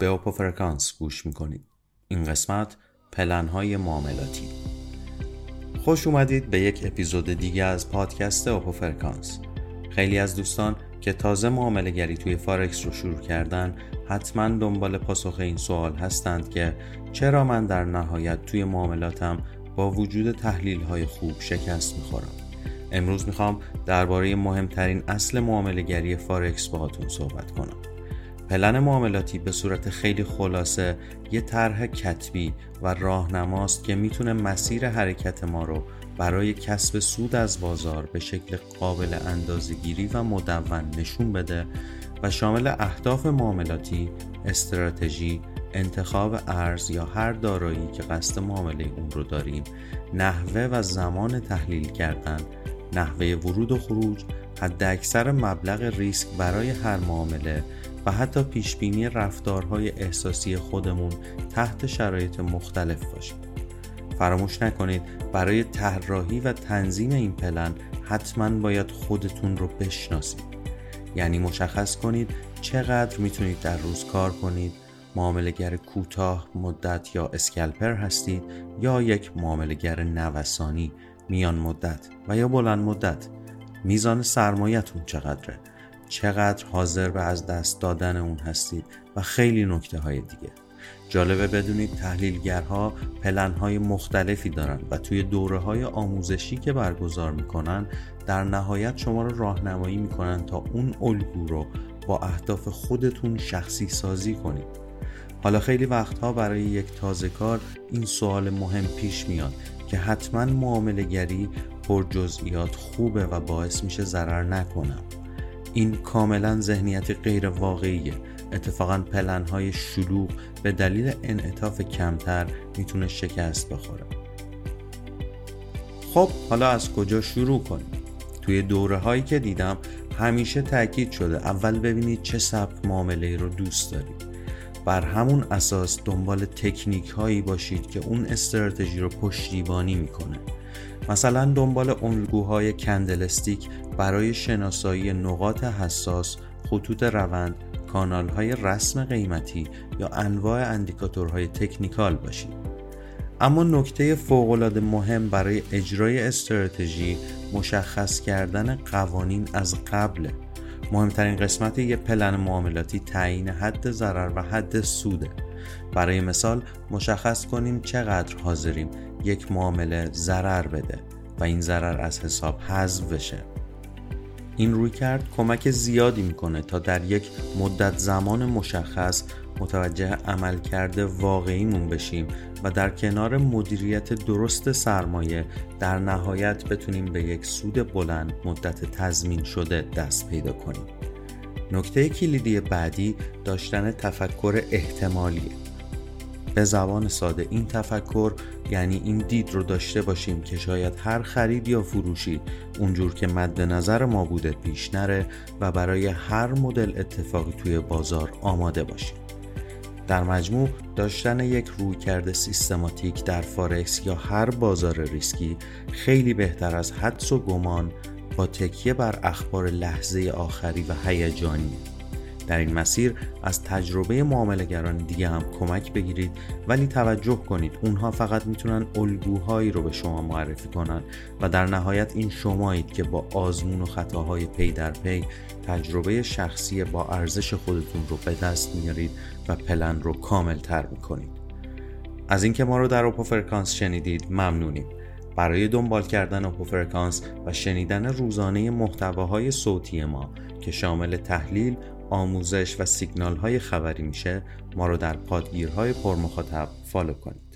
به اوپو فرکانس گوش می‌کنید. این قسمت پلنهای معاملاتی. خوش اومدید به یک اپیزود دیگه از پادکست اوپو فرکانس خیلی از دوستان که تازه معامله گری توی فارکس رو شروع کردن حتما دنبال پاسخ این سوال هستند که چرا من در نهایت توی معاملاتم با وجود تحلیل های خوب شکست می‌خورم؟ امروز می‌خوام درباره مهمترین اصل معامله گری فارکس باهاتون صحبت کنم. پلن معاملاتی به صورت خیلی خلاصه یه طرح کتبی و راهنماست که می‌تونه مسیر حرکت ما رو برای کسب سود از بازار به شکل قابل اندازگیری و مدون نشون بده و شامل اهداف معاملاتی، استراتژی، انتخاب ارز یا هر دارایی که قصد معامله اون رو داریم، نحوه و زمان تحلیل کردن، نحوه ورود و خروج، حد اکثر مبلغ ریسک برای هر معامله و حتی پیشبینی رفتارهای احساسی خودمون تحت شرایط مختلف باشیم. فراموش نکنید برای طراحی و تنظیم این پلن حتما باید خودتون رو بشناسید. یعنی مشخص کنید چقدر می‌تونید در روز کار کنید معاملگر کوتاه مدت یا اسکلپر هستید یا یک معاملگر نوسانی میان مدت و یا بلند مدت. میزان سرمایتون چقدره؟ چقدر حاضر به از دست دادن اون هستید و خیلی نکته های دیگه. جالبه بدونید تحلیلگرها پلنهای مختلفی دارند و توی دوره های آموزشی که برگزار می‌کنن در نهایت شما رو راهنمایی می‌کنن تا اون الگو رو با اهداف خودتون شخصی سازی کنید. حالا خیلی وقتها برای یک تازه کار این سوال مهم پیش میاد که حتما معامله گری پر جزئیات خوبه و باعث میشه ضرر نکنم. این کاملا ذهنیت غیر واقعیه اتفاقا پلنهای شلوغ به دلیل انعطاف کمتر می‌تونه شکست بخوره. خب حالا از کجا شروع کنیم؟ توی دوره هایی که دیدم همیشه تاکید شده اول ببینید چه سبک معامله رو دوست دارید. بر همون اساس دنبال تکنیک هایی باشید که اون استراتژی رو پشتیبانی می‌کنه. مثلا دنبال الگوهای کندلستیک برای شناسایی نقاط حساس خطوط روند کانال های رسم قیمتی یا انواع اندیکاتورهای تکنیکال باشید. اما نکته فوقالعاده مهم برای اجرای استراتژی مشخص کردن قوانین از قبل مهمترین قسمت یک پلن معاملاتی تعیین حد ضرر و حد سوده. برای مثال مشخص کنیم چقدر حاضریم یک معامله ضرر بده و این ضرر از حساب حذف بشه. این روی کرد کمک زیادی می‌کنه تا در یک مدت زمان مشخص متوجه عمل کرده واقعیمون بشیم و در کنار مدیریت درست سرمایه در نهایت بتونیم به یک سود بلند مدت تضمین شده دست پیدا کنیم. نکته کلیدی بعدی داشتن تفکر احتمالیه. به زبان ساده این تفکر یعنی این دید رو داشته باشیم که شاید هر خرید یا فروشی اونجور که مد نظر ما بوده پیش نره و برای هر مدل اتفاقی توی بازار آماده باشیم. در مجموع داشتن یک رویکرد سیستماتیک در فارکس یا هر بازار ریسکی خیلی بهتر از حدس و گمان با تکیه بر اخبار لحظه آخری و هیجانی. در این مسیر از تجربه معاملهگران دیگه هم کمک بگیرید ولی توجه کنید اونها فقط می‌تونن الگوهایی رو به شما معرفی کنن و در نهایت این شمایید که با آزمون و خطاهای پی در پی تجربه شخصی با ارزش خودتون رو به دست میارید و پلن رو کامل تر می‌کنید. از اینکه ما رو در اوپو فرکانس شنیدید ممنونیم. برای دنبال کردن اوپو فرکانس و شنیدن روزانه محتواهای صوتی ما که شامل تحلیل، آموزش و سیگنال های خبری میشه ما رو در پادگیرهای پرمخاطب فالو کنید.